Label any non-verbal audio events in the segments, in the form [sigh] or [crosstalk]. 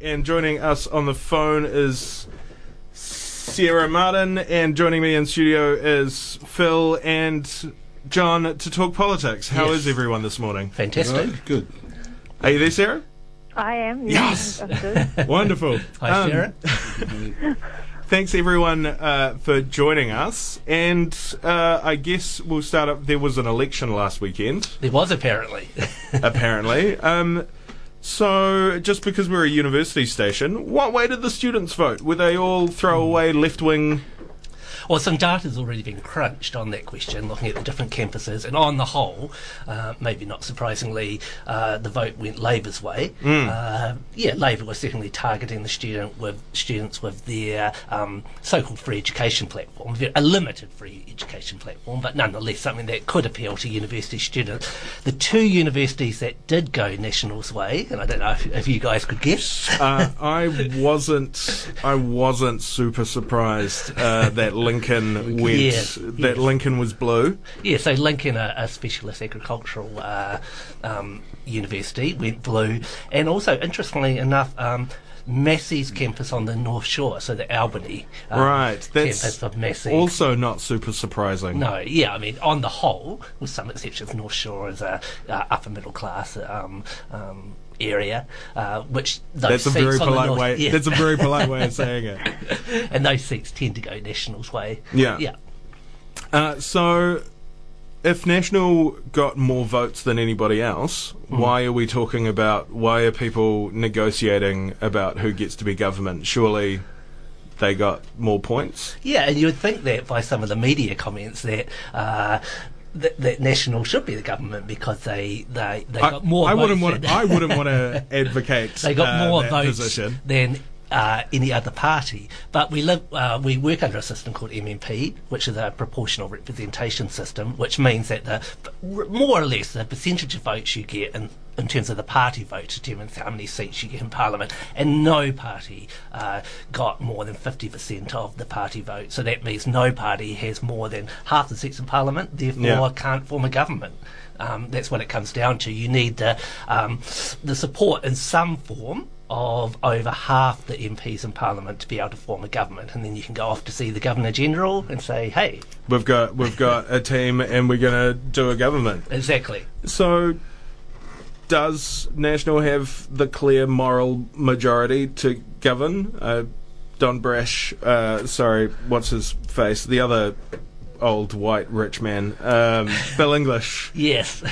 and joining us on the phone is Sierra Martin, and joining me in studio is Phil and John to talk politics. How is Yes. everyone this morning? Fantastic. Good. Are you there, Sarah? I am. Yes. I'm good. [laughs] Wonderful. Hi, Um, Sarah. [laughs] Thanks everyone uh, for joining us, and uh, I guess we'll start up. There was an election last weekend, There was apparently. [laughs] apparently. Um, so, just because we're a university station, what way did the students vote? Were they all throw away left wing? Well, some data's already been crunched on that question, looking at the different campuses, and on the whole, uh, maybe not surprisingly, uh, the vote went Labour's way. Uh, yeah, Labour was certainly targeting the student with students with their um, so-called free education platform, a limited free education platform, but nonetheless something that could appeal to university students. The two universities that did go National's way, and I don't know if, if you guys could guess. Uh, I wasn't. I wasn't super surprised uh, that Lincoln [laughs] went. Yes, that yes. Lincoln was blue. Yeah, so Lincoln, a, a specialist agricultural uh, um, university, went blue, and also interestingly enough, um, Massey's campus on the North Shore, so the Albany um, Right, that's campus of Massey. Also, not super surprising. no, yeah, I mean, on the whole, with some exceptions, North Shore is a uh, upper middle class um, um, area, uh, which those That's a very polite north, way. yeah, That's a very polite way of saying [laughs] it. and those seats tend to go National's way. Yeah. yeah. Uh, so, if National got more votes than anybody else, Hmm. why are we talking about? Why are people negotiating about who gets to be government? Surely they got more points. Yeah, and you would think that by some of the media comments that uh, that, that National should be the government because they they, they got more. I votes wouldn't want. I wouldn't want to [laughs] advocate. they got uh, more that votes position. than uh, any other party. But we live, uh, we work under a system called MMP, which is a proportional representation system, which means that the more or less the percentage of votes you get in, in terms of the party vote determines how many seats you get in Parliament. And no party uh, got more than 50% of the party vote. So that means no party has more than half the seats in Parliament, therefore Yeah. can't form a government. Um, that's what it comes down to. You need the um, the support in some form of over half the MPs in Parliament to be able to form a government, and then you can go off to see the Governor General and say, "Hey, We've got we've got a team, and we're going to do a government. exactly." So, does National have the clear moral majority to govern? Uh, Don Brash, uh, sorry, what's his face? The other old white rich man, um, [laughs] Bill English, Yes,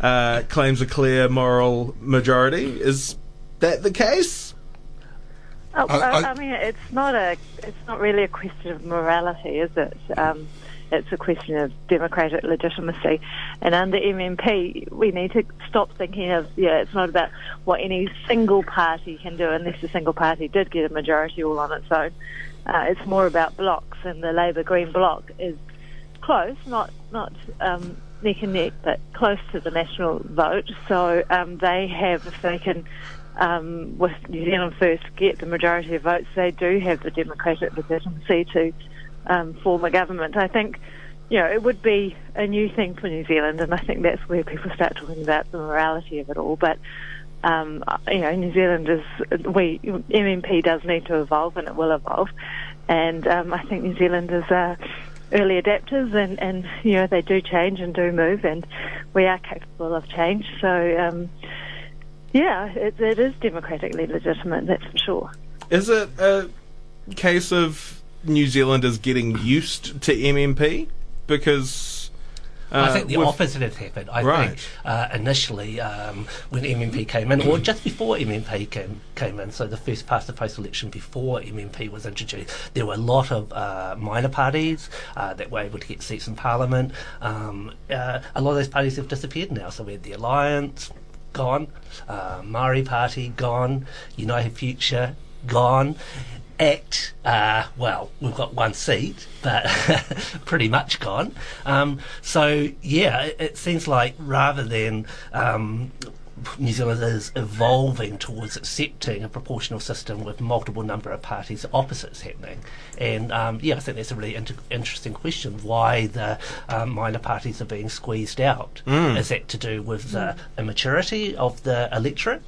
uh, claims a clear moral majority. Is that the case? Oh, I- I, I- I mean, it's not a. It's not really a question of morality, is it? Um, it's a question of democratic legitimacy. And under MMP, we need to stop thinking of, yeah, it's not about what any single party can do unless the single party did get a majority all on its own. Uh, it's more about blocks, and the Labour Green bloc is close, not not um, neck and neck, but close to the national vote. So um, they have, if they can, um, with New Zealand First, get the majority of votes, they do have the democratic legitimacy to um, form a government. I think. You know, it would be a new thing for New Zealand, and I think that's where people start talking about the morality of it all. But um, you know, New Zealand is we MMP does need to evolve, and it will evolve. And um, I think New Zealanders are early adapters, and and you know they do change and do move, and we are capable of change. So um, yeah, it, it is democratically legitimate, that's for sure. Is it a case of New Zealanders getting used to MMP? Because uh, I think the opposite has happened. I Right. think uh, initially um, when MMP came in, or just before MMP came came in, so the first past the post election before MMP was introduced, there were a lot of uh, minor parties uh, that were able to get seats in Parliament. Um, uh, a lot of those parties have disappeared now. So we had the Alliance gone, uh, Maori Party gone, United Future gone. Act, uh, well, we've got one seat, but [laughs] pretty much gone. Um, so, yeah, it, it seems like rather than um, New Zealand is evolving towards accepting a proportional system with multiple number of parties opposites happening. And um, yeah, I think that's a really inter- interesting question. Why the um, minor parties are being squeezed out? Mm. Is that to do with the immaturity of the electorate?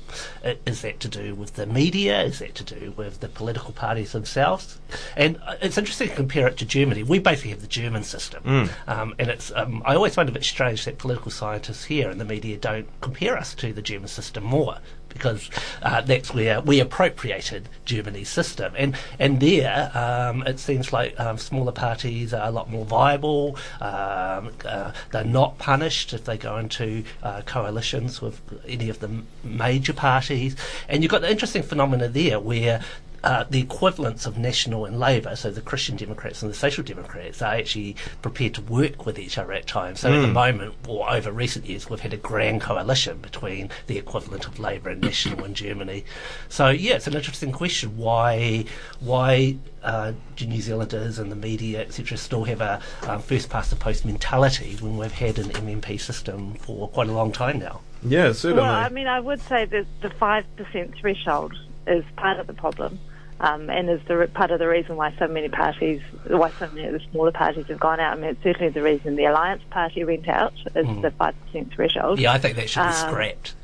Is that to do with the media? Is that to do with the political parties themselves? And uh, it's interesting to compare it to Germany. We basically have the German system, um, and it's. Um, I always find it a bit strange that political scientists here and the media don't compare us to the German system more. Because uh, that's where we appropriated Germany's system, and and there um, it seems like um, smaller parties are a lot more viable. Um, uh, they're not punished if they go into uh, coalitions with any of the major parties, and you've got the interesting phenomena there where uh, the equivalents of National and Labour, so the Christian Democrats and the Social Democrats, are actually prepared to work with each other at times. So at the moment, or over recent years, we've had a grand coalition between the equivalent of Labour and National in Germany. So yeah, it's an interesting question. Why why uh, do New Zealanders and the media, etc., still have a um, first past the post mentality when we've had an MMP system for quite a long time now? Yeah, certainly. Well, I mean, I would say that the five percent threshold is part of the problem, um, and is the part of the reason why so many parties, why so many of the smaller parties have gone out. I mean, it's certainly the reason the Alliance Party went out is the five percent threshold. Yeah, I think that should be Um, scrapped.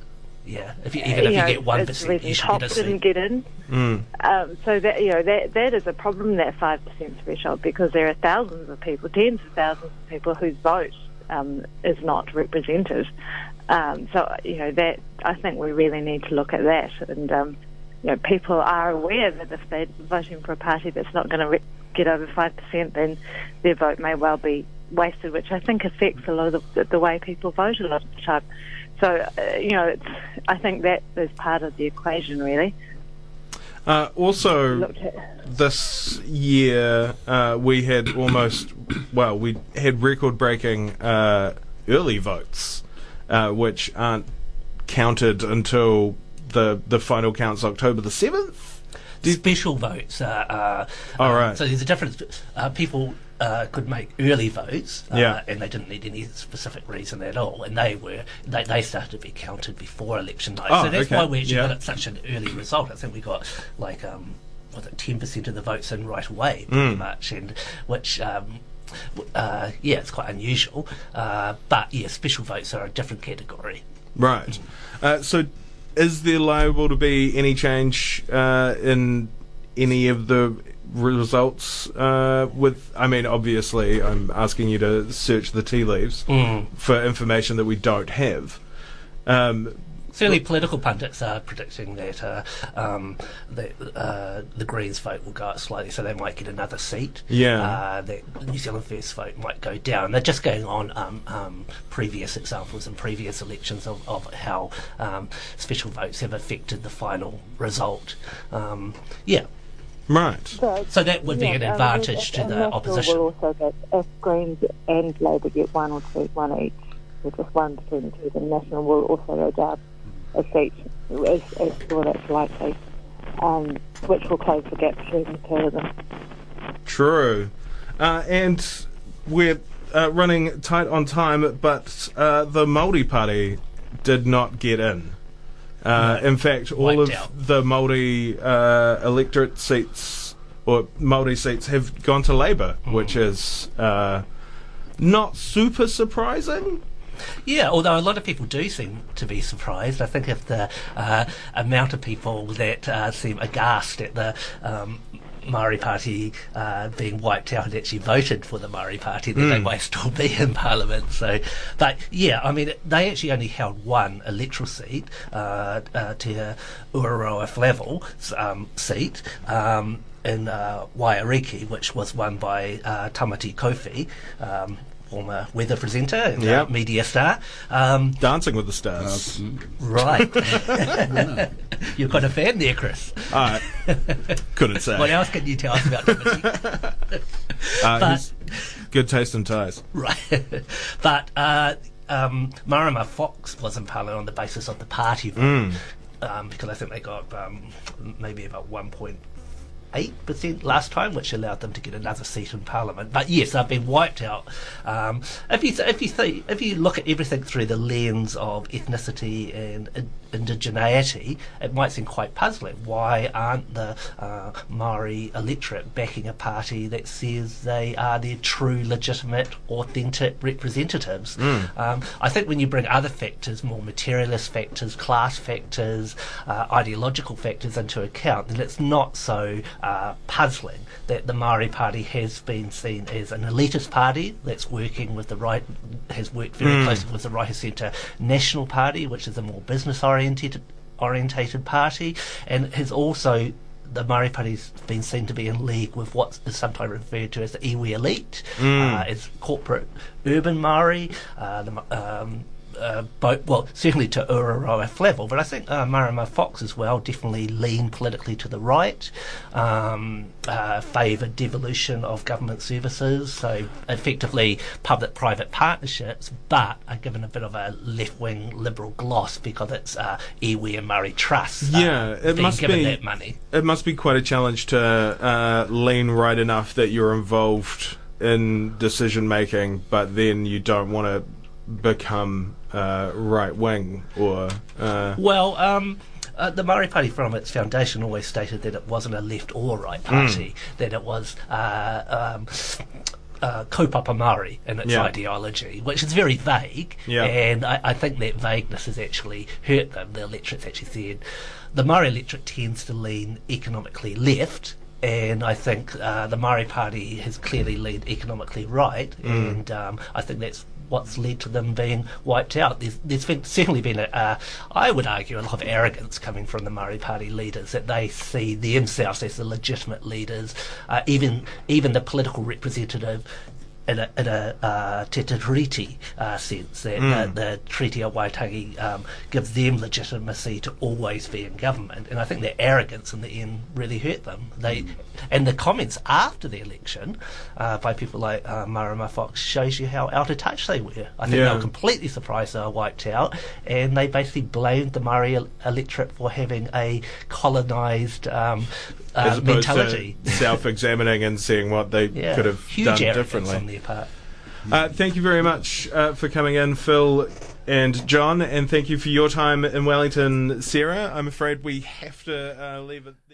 Yeah, if you, even if you know, get one it's the percent, reason you should get a didn't get in. Mm. Um, so that you know that that is a problem that five percent threshold because there are thousands of people, tens of thousands of people whose vote um, is not represented. Um, so you know that I think we really need to look at that, and um, you know people are aware that if they're voting for a party that's not going to re- get over five percent, then their vote may well be wasted, which I think affects a lot of the, the way people vote a lot of the time. So uh, you know, it's, I think that is part of the equation really. Uh, also, this year uh, we had almost well we had record breaking uh, early votes uh, which aren't counted until the the final counts October the 7th Special votes are. are All uh, right. So there's a difference. Uh, people uh, could make early votes, uh, Yeah. and they didn't need any specific reason at all, and they were they, they started to be counted before election night. Oh, so that's okay. why we actually Yeah. got such an early result. I think we got like um, was it ten percent of the votes in right away, Mm. pretty much, and which. Um, uh, yeah, it's quite unusual, uh, but yeah, special votes are a different category. right uh, so is there liable to be any change uh, in any of the results uh, with I mean obviously I'm asking you to search the tea leaves for information that we don't have. Um, Certainly, political pundits are predicting that uh, um, that uh, the Greens vote will go up slightly, so they might get another seat. Yeah. Uh, that the New Zealand First vote might go down. They're just going on um, um, previous examples and previous elections of, of how um, special votes have affected the final result. Um, yeah. right So that would be an Yeah, um, advantage to the National opposition. will also get, if Greens and Labour get one or two, one each, or just one between the two, then National will also go down a seat, as, as well that's likely, um, which will close the gap between the two of them. True. Uh, and we're uh, running tight on time, but uh, the Māori Party did not get in. Uh, in fact, all of out. the Māori uh, electorate seats or Māori seats have gone to Labour, Mm. which is uh, not super surprising. Yeah, although a lot of people do seem to be surprised. I think if the uh, amount of people that uh, seem aghast at the um, Maori Party uh, being wiped out had actually voted for the Maori Party, then they might still be in Parliament. So, but yeah, I mean, they actually only held one electoral seat, uh, uh, Te Ururoa Flavell um, seat. Um, in uh, Waiariki, which was won by uh, Tamati Coffey, um, former weather presenter and uh, Yep. media star. Um, Dancing with the Stars. right. [laughs] You've got a fan there, Chris. Uh, couldn't [laughs] say. What else can you tell us about? [laughs] Uh, but- good taste in ties. right. but uh, um, Marama Fox was in Parliament on the basis of the party vote, um, because I think they got um, maybe about 1.8% last time, which allowed them to get another seat in Parliament. But yes, they've been wiped out. Um, if you if you think, if you look at everything through the lens of ethnicity and indigeneity, it might seem quite puzzling. Why aren't the uh, Maori electorate backing a party that says they are their true, legitimate, authentic representatives? Mm. Um, I think when you bring other factors, more materialist factors, class factors, uh, ideological factors into account, then it's not so uh, puzzling that the Maori Party has been seen as an elitist party that's working with the right, has worked very Mm. closely with the right centre National Party, which is a more business oriented orientated party, and has also the Maori Party's been seen to be in league with what is sometimes referred to as the iwi elite, uh, as corporate urban Maori, uh, the, um, uh, both, well, certainly Te Ururoa Flavell, but I think uh, Marama Fox as well definitely lean politically to the right, um, uh, favour devolution of government services, so effectively public-private partnerships, but are given a bit of a left-wing liberal gloss because it's uh, iwi and Murray Trust Yeah, it must given be- that money. It must be quite a challenge to uh, lean right enough that you're involved in decision making, but then you don't want to become uh, right wing or. Uh, Well, um, uh, the Maori Party, from its foundation, always stated that it wasn't a left or right party, that it was uh, um, uh, kaupapa Maori in its Yeah. ideology, which is very vague. Yeah. And I, I think that vagueness has actually hurt them. The electorate's actually said the Maori electorate tends to lean economically left. And I think uh, the Maori Party has clearly leaned economically right, and um, I think that's what's led to them being wiped out. There's, certainly been, a, uh, I would argue, a lot of arrogance coming from the Maori Party leaders that they see themselves as the legitimate leaders. Uh, even even the political representative in a, in a uh, Te Tiriti uh, sense, that uh, the Treaty of Waitangi um, gives them legitimacy to always be in government. And I think their arrogance in the end really hurt them. They And the comments after the election uh, by people like uh, Marama Fox shows you how out of touch they were. I think they were completely surprised they were wiped out, and they basically blamed the Maori electorate for having a colonised um, uh, opposed mentality. to self-examining and seeing what they Yeah, could have done differently. on their part. Uh, thank you very much uh, for coming in, Phil and John, and thank you for your time in Wellington, Sarah. I'm afraid we have to uh, leave it.